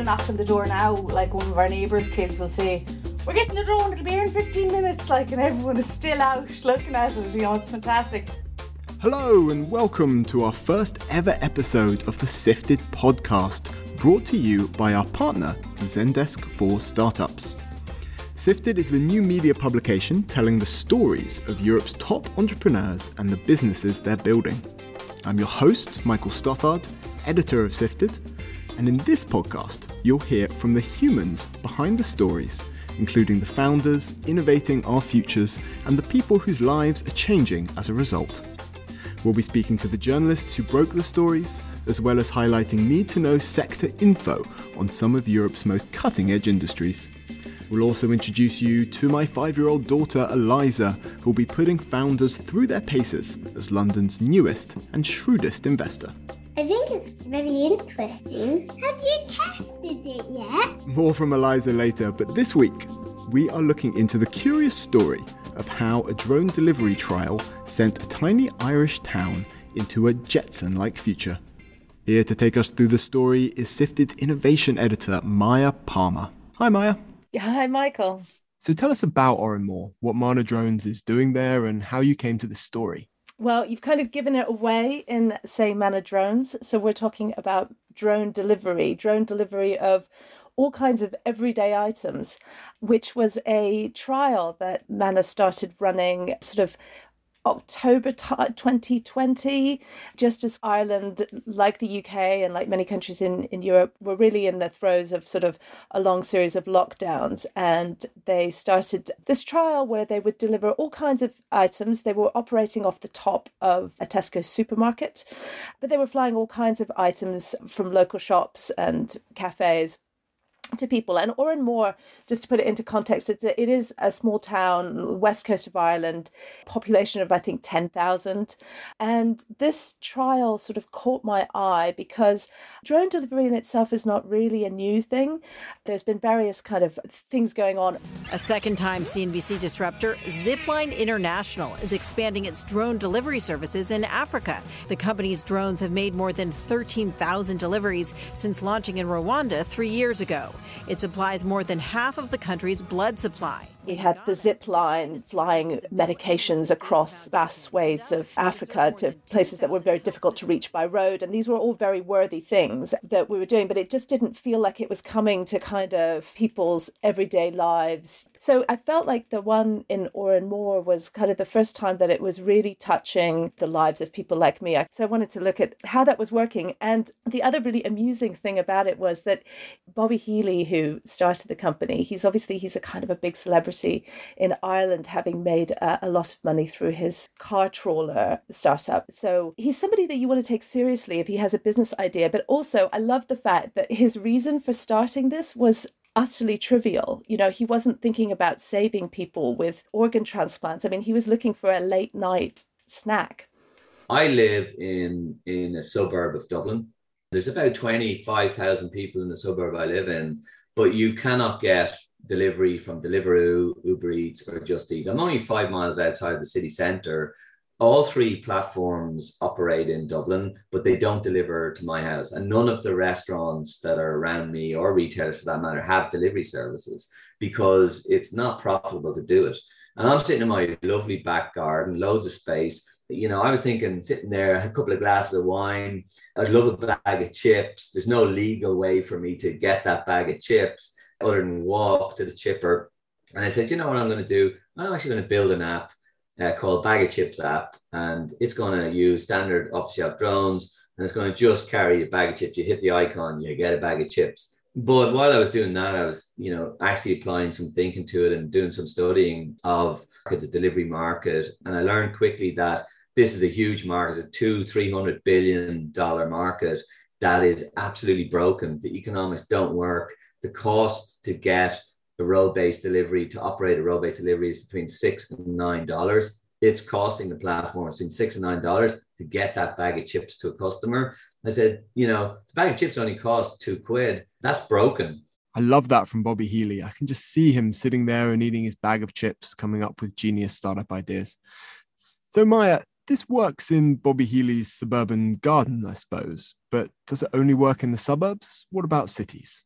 a knock on the door now, like one of our neighbours' kids will say, We're getting the drone, it'll be here in 15 minutes, like, and everyone is still out looking at it, you know, it's fantastic. Hello, and welcome to our first ever episode of the Sifted podcast, brought to you by our partner, Zendesk for Startups. Sifted is the new media publication telling the stories of Europe's top entrepreneurs and the businesses they're building. I'm your host, Michael Stothard, editor of Sifted, and in this podcast, you'll hear from the humans behind the stories, including the founders innovating our futures and the people whose lives are changing as a result. We'll be speaking to the journalists who broke the stories, as well as highlighting need to know sector info on some of Europe's most cutting edge industries. We'll also introduce you to my five year old daughter Eliza, who'll be putting founders through their paces as London's newest and shrewdest investor. I think it's very interesting. Have you tested it yet? More from Eliza later, but this week we are looking into the curious story of how a drone delivery trial sent a tiny Irish town into a Jetson like future. Here to take us through the story is Sifted's innovation editor, Maija Palmer. Hi, Maija. Hi, Michael. So tell us about Oranmore, what Manna Drones is doing there, and how you came to this story. Well, you've kind of given it away in, say, Manna Drones. So we're talking about drone delivery, drone delivery of all kinds of everyday items, which was a trial that Manna started running sort of October 2020, just as Ireland, like the UK and like many countries in, in Europe, were really in the throes of sort of a long series of lockdowns. And they started this trial where they would deliver all kinds of items. They were operating off the top of a Tesco supermarket, but they were flying all kinds of items from local shops and cafes to people. And Oranmore, just to put it into context, it's a, it is a small town, west coast of Ireland, population of I think ten thousand. And this trial sort of caught my eye because drone delivery in itself is not really a new thing. There's been various kind of things going on. A second time CNBC disruptor, Zipline International is expanding its drone delivery services in Africa. The company's drones have made more than 13,000 deliveries since launching in Rwanda three years ago. It supplies more than half of the country's blood supply. We had the Zipline flying medications across vast swathes of Africa to places that were very difficult to reach by road. And these were all very worthy things that we were doing, but it just didn't feel like it was coming to kind of people's everyday lives. So I felt like the one in Oranmore was kind of the first time that it was really touching the lives of people like me. So I wanted to look at how that was working. And the other really amusing thing about it was that Bobby Healy, who started the company, he's obviously he's a kind of a big celebrity in Ireland, having made a, a lot of money through his CarTrawler startup. So he's somebody that you want to take seriously if he has a business idea. But also, I love the fact that his reason for starting this was utterly trivial. You know, he wasn't thinking about saving people with organ transplants. I mean, he was looking for a late night snack. I live in in a suburb of Dublin. There's about 25,000 people in the suburb I live in, but you cannot get delivery from Deliveroo, Uber Eats, or Just Eat. I'm only five miles outside the city centre, all three platforms operate in Dublin, but they don't deliver to my house. And none of the restaurants that are around me or retailers for that matter have delivery services because it's not profitable to do it. And I'm sitting in my lovely back garden, loads of space. You know, I was thinking sitting there, a couple of glasses of wine. I'd love a bag of chips. There's no legal way for me to get that bag of chips other than walk to the chipper. And I said, you know what I'm going to do? I'm actually going to build an app uh, called Bag of Chips app, and it's going to use standard off-the-shelf drones, and it's going to just carry a bag of chips. You hit the icon, you get a bag of chips. But while I was doing that, I was, you know, actually applying some thinking to it and doing some studying of the delivery market, and I learned quickly that this is a huge market, it's a two, three hundred billion dollar market that is absolutely broken. The economics don't work. The cost to get a road-based delivery to operate a road-based delivery is between six and nine dollars. It's costing the platform between six and nine dollars to get that bag of chips to a customer. I said, you know, the bag of chips only costs two quid. That's broken. I love that from Bobby Healy. I can just see him sitting there and eating his bag of chips, coming up with genius startup ideas. So, Maija, this works in Bobby Healy's suburban garden, I suppose, but does it only work in the suburbs? What about cities?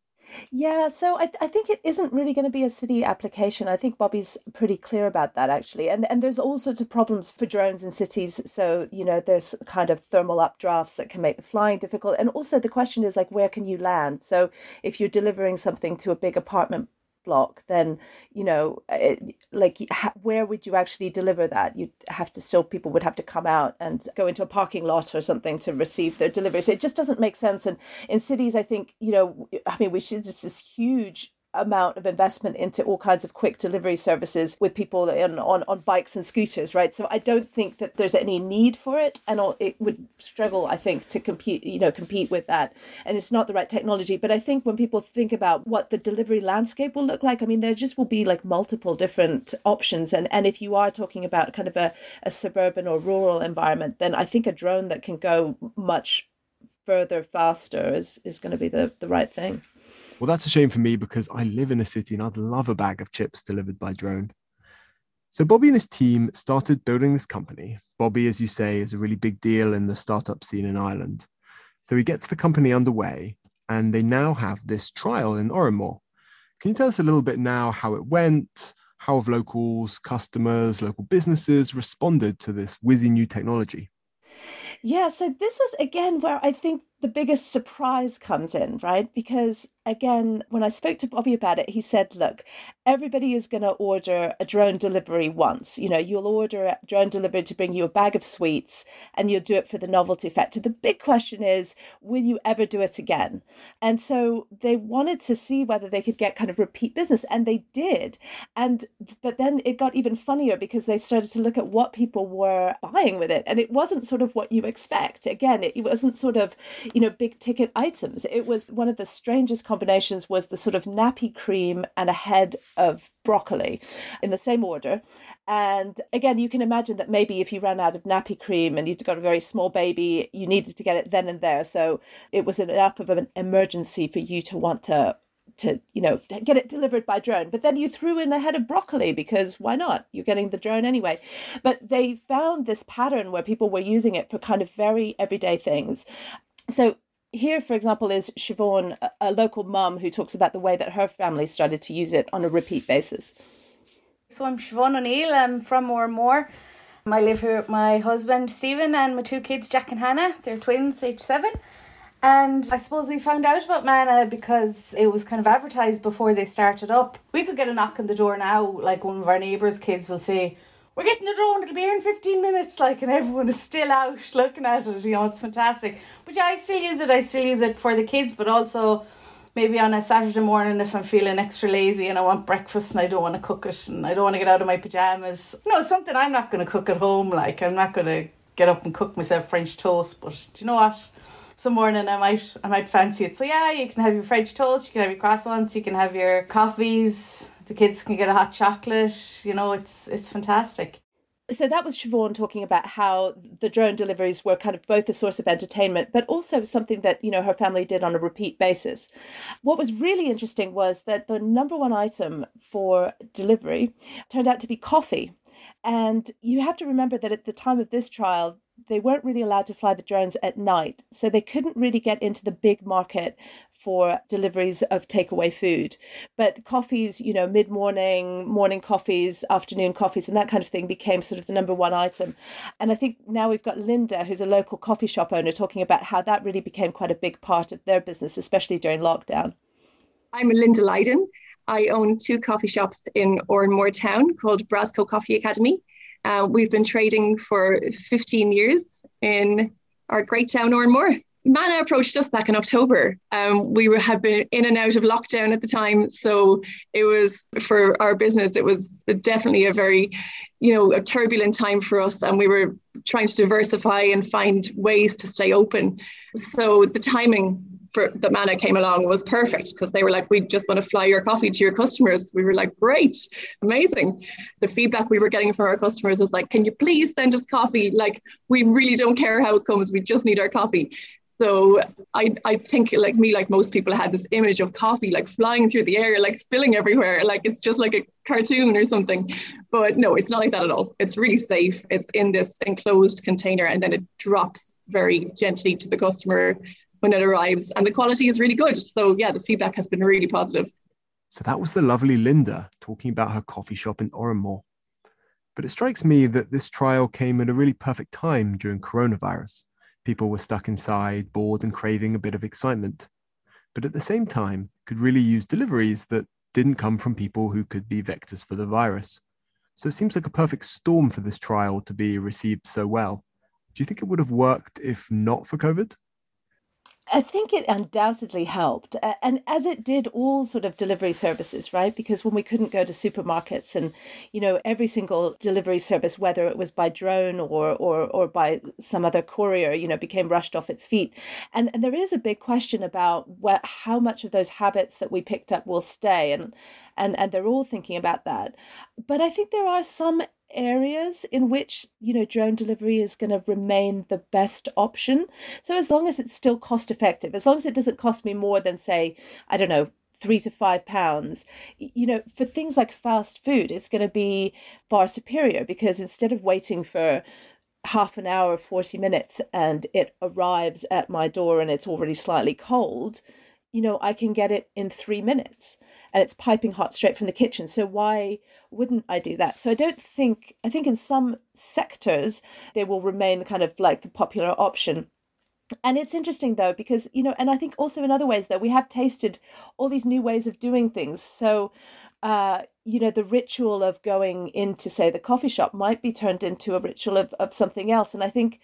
Yeah, so I, I think it isn't really going to be a city application. I think Bobby's pretty clear about that actually. And and there's all sorts of problems for drones in cities. So, you know, there's kind of thermal updrafts that can make the flying difficult. And also the question is like where can you land? So if you're delivering something to a big apartment block then you know it, like where would you actually deliver that? You'd have to still people would have to come out and go into a parking lot or something to receive their delivery so it just doesn't make sense. And in cities i think you know i mean we should just this huge amount of investment into all kinds of quick delivery services with people in, on, on bikes and scooters, right? So I don't think that there's any need for it, and it would struggle, I think, to compete, you know, compete with that. And it's not the right technology. But I think when people think about what the delivery landscape will look like, I mean, there just will be like multiple different options. And and if you are talking about kind of a, a suburban or rural environment, then I think a drone that can go much further faster is is going to be the the right thing. Well, that's a shame for me because I live in a city and I'd love a bag of chips delivered by drone. So, Bobby and his team started building this company. Bobby, as you say, is a really big deal in the startup scene in Ireland. So, he gets the company underway and they now have this trial in Oranmore. Can you tell us a little bit now how it went? How have locals, customers, local businesses responded to this whizzy new technology? Yeah, so this was again where I think the biggest surprise comes in, right? Because again, when I spoke to Bobby about it, he said, look, everybody is going to order a drone delivery once. You know, you'll order a drone delivery to bring you a bag of sweets and you'll do it for the novelty factor. The big question is, will you ever do it again? And so they wanted to see whether they could get kind of repeat business and they did. And, but then it got even funnier because they started to look at what people were buying with it. And it wasn't sort of what you expect. Again, it, it wasn't sort of, you know, big ticket items. It was one of the strangest combinations was the sort of nappy cream and a head of broccoli in the same order. And again, you can imagine that maybe if you ran out of nappy cream and you'd got a very small baby, you needed to get it then and there. So it was enough of an emergency for you to want to to you know get it delivered by drone but then you threw in a head of broccoli because why not you're getting the drone anyway but they found this pattern where people were using it for kind of very everyday things so here, for example, is Siobhan, a local mum who talks about the way that her family started to use it on a repeat basis. So I'm Siobhan O'Neill. I'm from Oranmore. I live here with my husband Stephen and my two kids, Jack and Hannah. They're twins, age seven. And I suppose we found out about Manna because it was kind of advertised before they started up. We could get a knock on the door now, like one of our neighbours' kids will say, we're getting the drone, it'll be here in 15 minutes, like, and everyone is still out looking at it, you know, it's fantastic. But yeah, I still use it, I still use it for the kids, but also maybe on a Saturday morning if I'm feeling extra lazy and I want breakfast and I don't want to cook it and I don't want to get out of my pajamas. Know, something I'm not going to cook at home, like, I'm not going to get up and cook myself French toast, but do you know what? Some morning I might I might fancy it. So yeah, you can have your French toast, you can have your croissants, you can have your coffees, the kids can get a hot chocolate. You know, it's it's fantastic. So that was Siobhan talking about how the drone deliveries were kind of both a source of entertainment, but also something that, you know, her family did on a repeat basis. What was really interesting was that the number one item for delivery turned out to be coffee. And you have to remember that at the time of this trial, they weren't really allowed to fly the drones at night. So they couldn't really get into the big market for deliveries of takeaway food. But coffees, you know, mid morning, morning coffees, afternoon coffees, and that kind of thing became sort of the number one item. And I think now we've got Linda, who's a local coffee shop owner, talking about how that really became quite a big part of their business, especially during lockdown. I'm Linda Lydon. I own two coffee shops in Oranmore town called Brasco Coffee Academy. Uh, we've been trading for 15 years in our great town, Oranmore. Manna approached us back in October. Um, we were, had been in and out of lockdown at the time, so it was for our business. It was definitely a very, you know, a turbulent time for us, and we were trying to diversify and find ways to stay open. So the timing for that Manna came along was perfect because they were like, we just want to fly your coffee to your customers. We were like, great, amazing. The feedback we were getting from our customers was like, can you please send us coffee? Like, we really don't care how it comes. We just need our coffee. So I, I think like me, like most people had this image of coffee like flying through the air, like spilling everywhere. Like it's just like a cartoon or something. But no, it's not like that at all. It's really safe. It's in this enclosed container and then it drops very gently to the customer when it arrives, and the quality is really good. So yeah, the feedback has been really positive. So that was the lovely Linda talking about her coffee shop in Oranmore. But it strikes me that this trial came at a really perfect time during coronavirus. People were stuck inside, bored, and craving a bit of excitement. But at the same time, could really use deliveries that didn't come from people who could be vectors for the virus. So it seems like a perfect storm for this trial to be received so well. Do you think it would have worked if not for COVID? I think it undoubtedly helped, and as it did all sort of delivery services, right? Because when we couldn't go to supermarkets, and you know, every single delivery service, whether it was by drone or or or by some other courier, you know, became rushed off its feet, and and there is a big question about what, how much of those habits that we picked up will stay, and and and they're all thinking about that. But I think there are some areas in which you know drone delivery is going to remain the best option. So as long as it's still cost effective as long as it doesn't cost me more than say i don't know three to five pounds you know for things like fast food it's going to be far superior because instead of waiting for half an hour 40 minutes and it arrives at my door and it's already slightly cold you know i can get it in three minutes and it's piping hot straight from the kitchen. So why wouldn't I do that? So I don't think I think in some sectors they will remain the kind of like the popular option. And it's interesting though because you know, and I think also in other ways that we have tasted all these new ways of doing things. So uh, you know, the ritual of going into, say, the coffee shop might be turned into a ritual of, of something else. And I think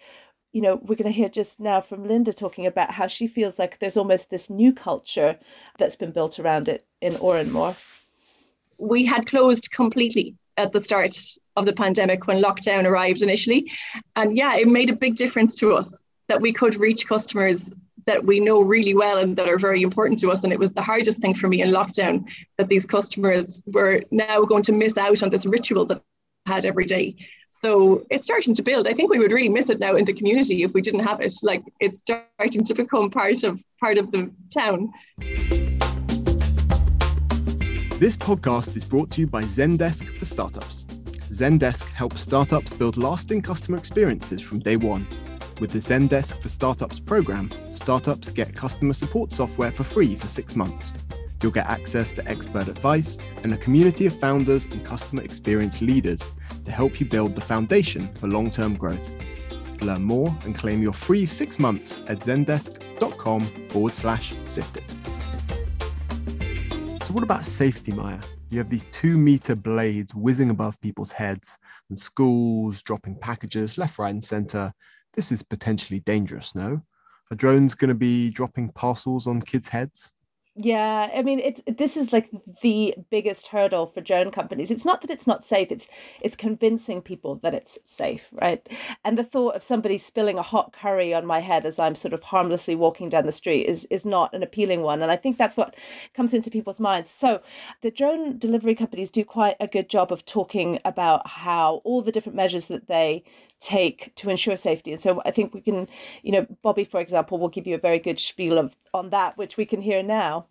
you know, we're going to hear just now from Linda talking about how she feels like there's almost this new culture that's been built around it in Oranmore. We had closed completely at the start of the pandemic when lockdown arrived initially. And yeah, it made a big difference to us that we could reach customers that we know really well and that are very important to us. And it was the hardest thing for me in lockdown that these customers were now going to miss out on this ritual that I had every day. So it's starting to build. I think we would really miss it now in the community if we didn't have it. Like it's starting to become part of part of the town. This podcast is brought to you by Zendesk for Startups. Zendesk helps startups build lasting customer experiences from day one. With the Zendesk for Startups program, startups get customer support software for free for six months. You'll get access to expert advice and a community of founders and customer experience leaders to help you build the foundation for long term growth. Learn more and claim your free six months at zendesk.com forward slash sifted. So, what about safety, Maija? You have these two meter blades whizzing above people's heads and schools dropping packages left, right, and center. This is potentially dangerous, no? Are drones going to be dropping parcels on kids' heads? Yeah, I mean it's this is like the biggest hurdle for drone companies. It's not that it's not safe, it's it's convincing people that it's safe, right? And the thought of somebody spilling a hot curry on my head as I'm sort of harmlessly walking down the street is is not an appealing one. And I think that's what comes into people's minds. So the drone delivery companies do quite a good job of talking about how all the different measures that they take to ensure safety. And so I think we can, you know, Bobby, for example, will give you a very good spiel of on that, which we can hear now.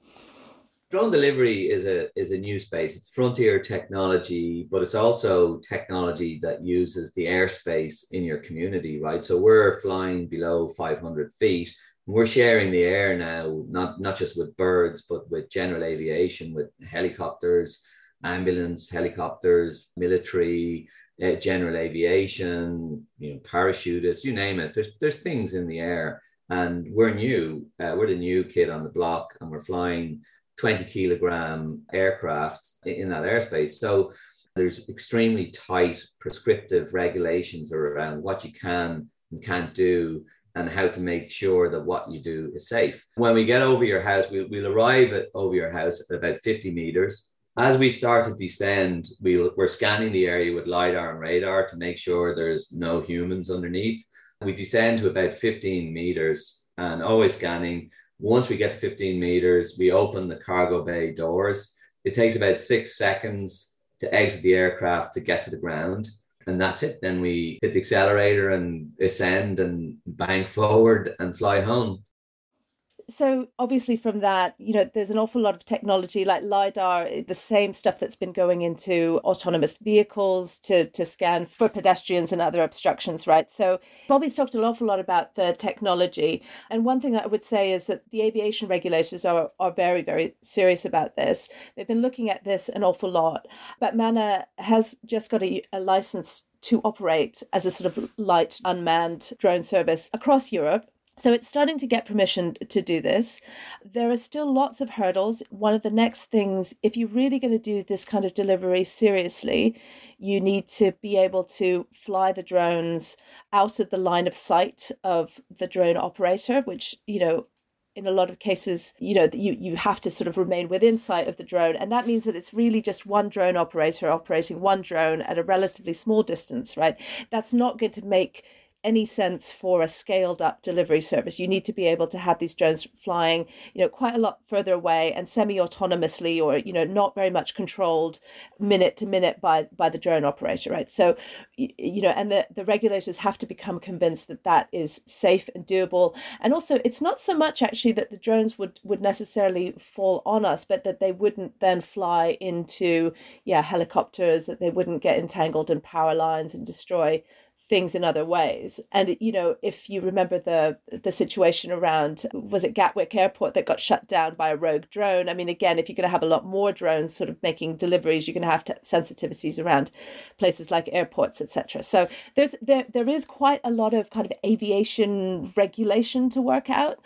Drone delivery is a is a new space. It's frontier technology, but it's also technology that uses the airspace in your community, right? So we're flying below 500 feet. We're sharing the air now, not not just with birds, but with general aviation, with helicopters, ambulance, helicopters, military, uh, general aviation, you know, parachutists, you name it. There's there's things in the air, and we're new. Uh, we're the new kid on the block, and we're flying 20 kilogram aircraft in that airspace. So there's extremely tight prescriptive regulations around what you can and can't do and how to make sure that what you do is safe. When we get over your house, we'll, we'll arrive at over your house at about 50 meters as we start to descend, we, we're scanning the area with LiDAR and radar to make sure there's no humans underneath. We descend to about 15 meters and always scanning. Once we get to 15 meters, we open the cargo bay doors. It takes about six seconds to exit the aircraft to get to the ground. And that's it. Then we hit the accelerator and ascend and bank forward and fly home. So obviously from that, you know, there's an awful lot of technology like LiDAR, eh, the same stuff that's been going into autonomous vehicles to, to scan for pedestrians and other obstructions, right? So Bobby's talked an awful lot about the technology. And one thing I would say is that the aviation regulators are, are very, very serious about this. They've been looking at this an awful lot. But Manna has just got a, a license to operate as a sort of light unmanned drone service across Europe. So it's starting to get permission to do this. There are still lots of hurdles. One of the next things, if you're really going to do this kind of delivery seriously, you need to be able to fly the drones out of the line of sight of the drone operator, which, you know, in a lot of cases, you know, you, you have to sort of remain within sight of the drone. And that means that it's really just one drone operator operating one drone at a relatively small distance, right? That's not going to make any sense for a scaled up delivery service. You need to be able to have these drones flying, you know, quite a lot further away and semi-autonomously or, you know, not very much controlled minute to minute by by the drone operator, right? So, you know, and the, the regulators have to become convinced that that is safe and doable. And also it's not so much actually that the drones would, would necessarily fall on us, but that they wouldn't then fly into, yeah, helicopters, that they wouldn't get entangled in power lines and destroy things in other ways. And you know, if you remember the the situation around was it Gatwick Airport that got shut down by a rogue drone? I mean, again, if you're going to have a lot more drones sort of making deliveries, you're going to have sensitivities around places like airports, etc. So there's there there is quite a lot of kind of aviation regulation to work out.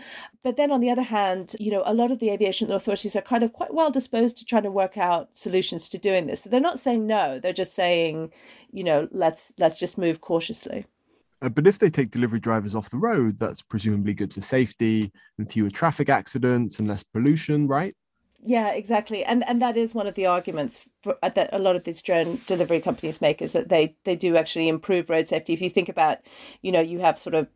But then on the other hand, you know, a lot of the aviation authorities are kind of quite well disposed to trying to work out solutions to doing this. So they're not saying no, they're just saying, you know, let's let's just move cautiously. Uh, but if they take delivery drivers off the road, that's presumably good for safety and fewer traffic accidents and less pollution, right? Yeah, exactly, and and that is one of the arguments for, uh, that a lot of these drone delivery companies make is that they they do actually improve road safety. If you think about, you know, you have sort of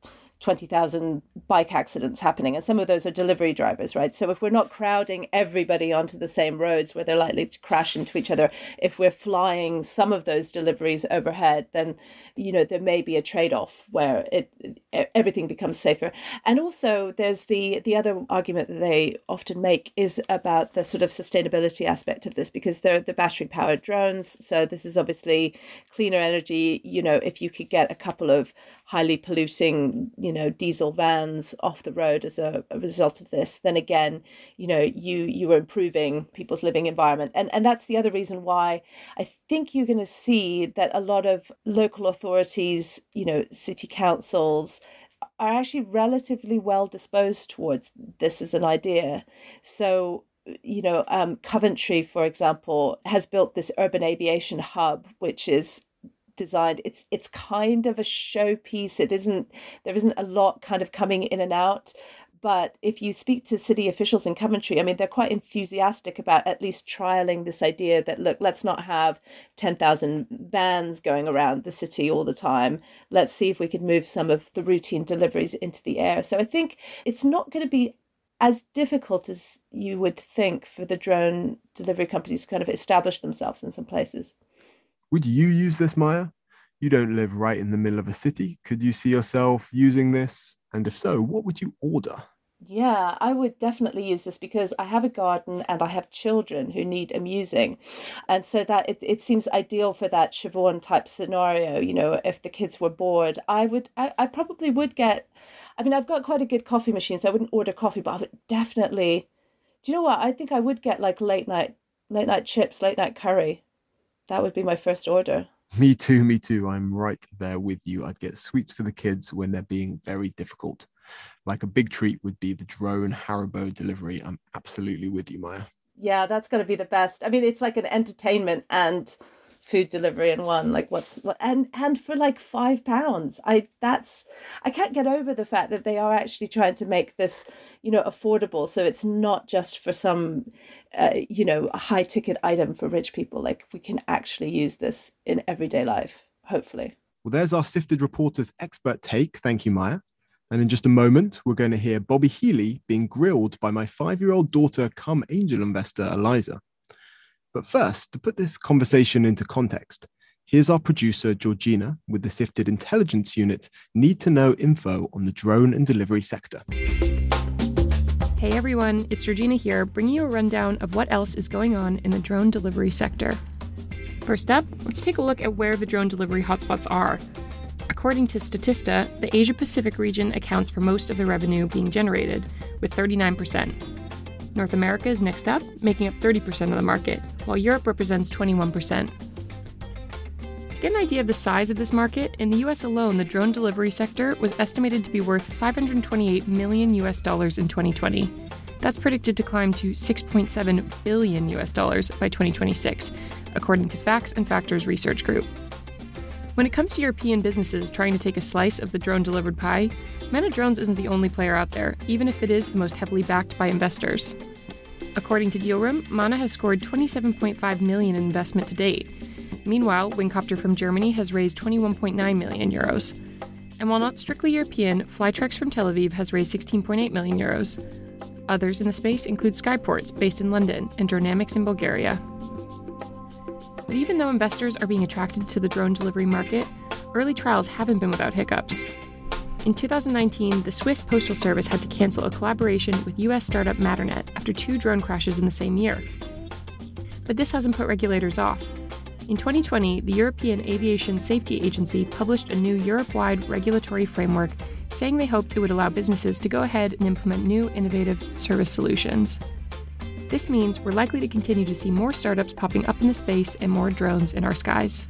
20,000 bike accidents happening, and some of those are delivery drivers, right? So if we're not crowding everybody onto the same roads where they're likely to crash into each other, if we're flying some of those deliveries overhead, then you know there may be a trade-off where it, it everything becomes safer. And also, there's the the other argument that they often make is about the sort of sustainability aspect of this because they're the battery-powered drones, so this is obviously cleaner energy. You know, if you could get a couple of highly polluting, you know, diesel vans off the road as a, a, result of this, then again, you know, you you are improving people's living environment. And and that's the other reason why I think you're going to see that a lot of local authorities, you know, city councils are actually relatively well disposed towards this as an idea. So you know, um, Coventry, for example, has built this urban aviation hub, which is designed it's it's kind of a showpiece it isn't there isn't a lot kind of coming in and out but if you speak to city officials in Coventry, I mean, they're quite enthusiastic about at least trialing this idea that, look, let's not have 10,000 vans going around the city all the time. Let's see if we can move some of the routine deliveries into the air. So I think it's not going to be as difficult as you would think for the drone delivery companies to kind of establish themselves in some places. Would you use this, Maija? You don't live right in the middle of a city. Could you see yourself using this? And if so, what would you order? Yeah, I would definitely use this because I have a garden and I have children who need amusing. And so that it, it seems ideal for that Siobhan type scenario. You know, if the kids were bored, I would, I, I probably would get, I mean, I've got quite a good coffee machine, so I wouldn't order coffee, but I would definitely, do you know what? I think I would get like late night, late night chips, late night curry. That would be my first order. Me too, me too. I'm right there with you. I'd get sweets for the kids when they're being very difficult. Like a big treat would be the drone Haribo delivery. I'm absolutely with you, Maija. Yeah, that's going to be the best. I mean, it's like an entertainment and food delivery in one like what's what and and for like five pounds. I that's i can't get over the fact that they are actually trying to make this you know affordable. So it's not just for some uh, you know a high ticket item for rich people. Like we can actually use this in everyday life hopefully. Well there's our sifted reporters expert take. Thank you Maija. And in just a moment, we're going to hear Bobby Healy being grilled by my five year old daughter, come angel investor, Eliza. But first, to put this conversation into context, here's our producer, Georgina, with the Sifted Intelligence Unit Need to Know info on the drone and delivery sector. Hey everyone, it's Georgina here, bringing you a rundown of what else is going on in the drone delivery sector. First up, let's take a look at where the drone delivery hotspots are. According to Statista, the Asia Pacific region accounts for most of the revenue being generated, with 39%. North America is next up, making up 30% of the market, while Europe represents 21%. To get an idea of the size of this market, in the US alone, the drone delivery sector was estimated to be worth 528 million US dollars in 2020. That's predicted to climb to 6.7 billion US dollars by 2026, according to Facts and Factors Research Group. When it comes to European businesses trying to take a slice of the drone delivered pie, Manna Drones isn't the only player out there, even if it is the most heavily backed by investors. According to Dealroom, Manna has scored 27.5 million in investment to date, Meanwhile, Wingcopter from Germany has raised 21.9 million euros. And while not strictly European, Flytrex from Tel Aviv has raised 16.8 million euros. Others in the space include Skyports, based in London, and Dronamics in Bulgaria. But even though investors are being attracted to the drone delivery market, early trials haven't been without hiccups. In 2019, the Swiss Postal Service had to cancel a collaboration with US startup Matternet after two drone crashes in the same year. But this hasn't put regulators off. In 2020, the European Aviation Safety Agency published a new Europe wide regulatory framework saying they hoped it would allow businesses to go ahead and implement new innovative service solutions. This means we're likely to continue to see more startups popping up in the space and more drones in our skies.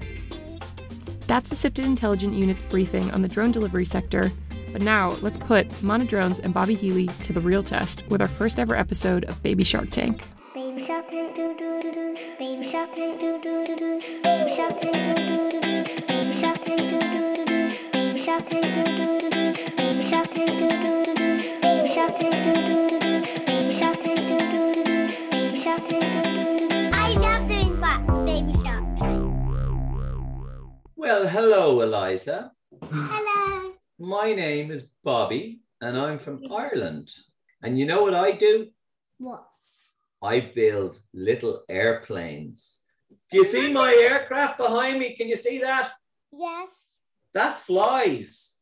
That's the Sifted Intelligent Unit's briefing on the drone delivery sector. But now, let's put Manna Drones and Bobby Healy to the real test with our first ever episode of Baby Shark Tank. Baby Shark Tank. Baby Shark Tank, doo doo doo doo. Baby Shark Tank, doo doo doo doo. Baby Shark Tank, doo doo doo doo. Baby Shark Tank, doo doo doo doo. Baby Shark Tank, doo doo doo doo. Baby Shark Tank, doo doo doo doo. Shark. I love doing that, Baby Shark Well, hello, Eliza. Hello. My name is Bobby, and I'm from Ireland. And you know what I do? What? I build little airplanes. Do you see my aircraft behind me? Can you see that? Yes. That flies.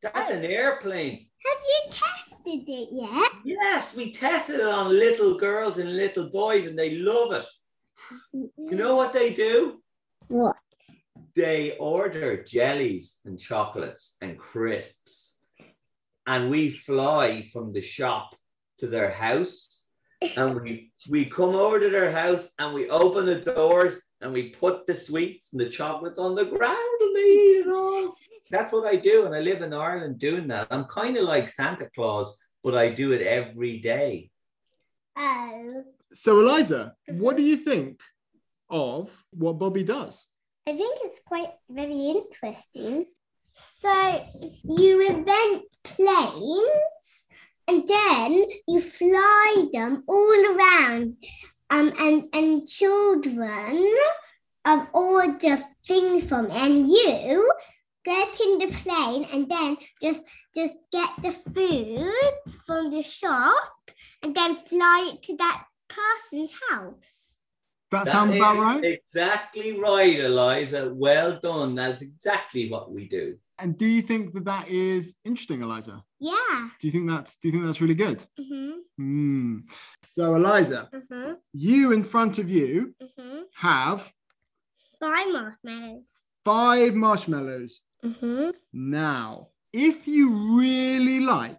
That's oh. an airplane. Have you tested it yet? Yes, we tested it on little girls and little boys, and they love it. You know what they do? What? They order jellies and chocolates and crisps, and we fly from the shop to their house, and we we come over to their house and we open the doors and we put the sweets and the chocolates on the ground and they eat it all. That's what I do, and I live in Ireland doing that. I'm kind of like Santa Claus, but I do it every day. Oh. So, Eliza, what do you think of what Bobby does? I think it's quite very interesting. So you invent planes and then you fly them all around. Um, and, and children of all the things from and you get in the plane and then just just get the food from the shop and then fly it to that person's house. That, That sounds about right. Exactly right, Eliza. Well done. That's exactly what we do. And do you think that that is interesting, Eliza? Yeah. Do you think that's do you think that's really good? Mm-hmm. Hmm. So, Eliza, Mm-hmm. you in front of you Mm-hmm. have five marshmallows. five marshmallows. Mm-hmm. Now, if you really like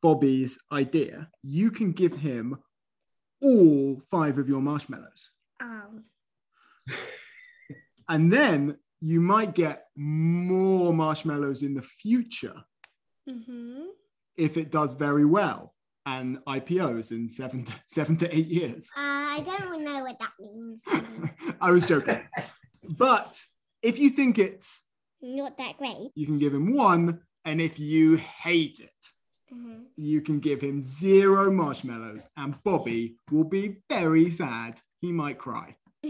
Bobby's idea, you can give him all five of your marshmallows. Um. And then you might get more marshmallows in the future Mm-hmm. if it does very well and IPOs in seven to, seven to eight years. Uh, I don't know what that means. I was joking. But if you think it's, Not that great. you can give him one. And if you hate it, Mm-hmm. you can give him zero marshmallows. And Bobby will be very sad. He might cry.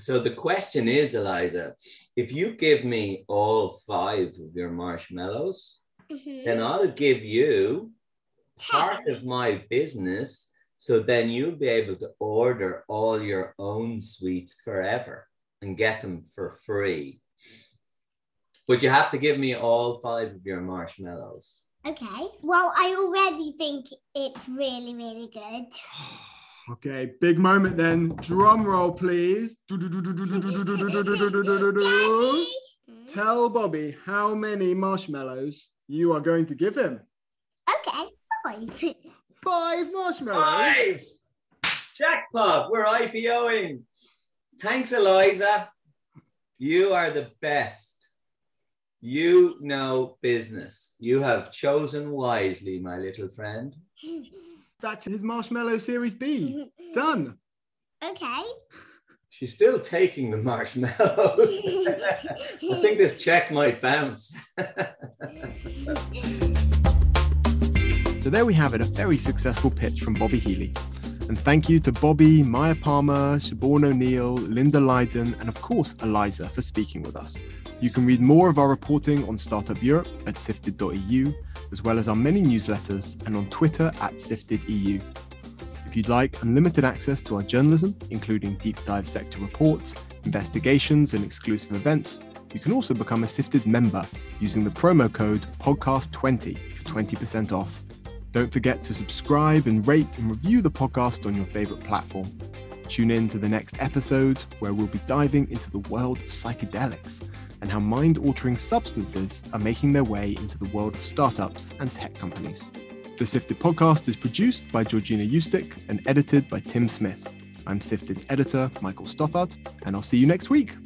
So the question is, Eliza, if you give me all five of your marshmallows, Mm-hmm. then I'll give you part of my business. So then you'll be able to order all your own sweets forever and get them for free. But you have to give me all five of your marshmallows. Okay. Well, I already think it's really, really good. Okay, big moment then. Drum roll, please. Tell Bobby how many marshmallows you are going to give him. Okay, five. Five marshmallows. Five! Jackpot! We're IPOing. Thanks, Eliza. You are the best. You know business. You have chosen wisely, my little friend. That's his marshmallow series B. Done. Okay. She's still taking the marshmallows. I think this check might bounce. So there we have it, a very successful pitch from Bobby Healy. And thank you to Bobby, Maija Palmer, Siobhan O'Neill, Linda Lydon, and of course Eliza for speaking with us. You can read more of our reporting on Startup Europe at sifted.eu, as well as our many newsletters and on Twitter at siftedeu. If you'd like unlimited access to our journalism, including deep dive sector reports, investigations, and exclusive events, you can also become a Sifted member using the promo code PODCAST20 for 20% off. Don't forget to subscribe and rate and review the podcast on your favorite platform. Tune in to the next episode where we'll be diving into the world of psychedelics and how mind altering substances are making their way into the world of startups and tech companies. The Sifted podcast is produced by Georgina Eustick and edited by Tim Smith. I'm Sifted's editor, Michael Stothard, and I'll see you next week.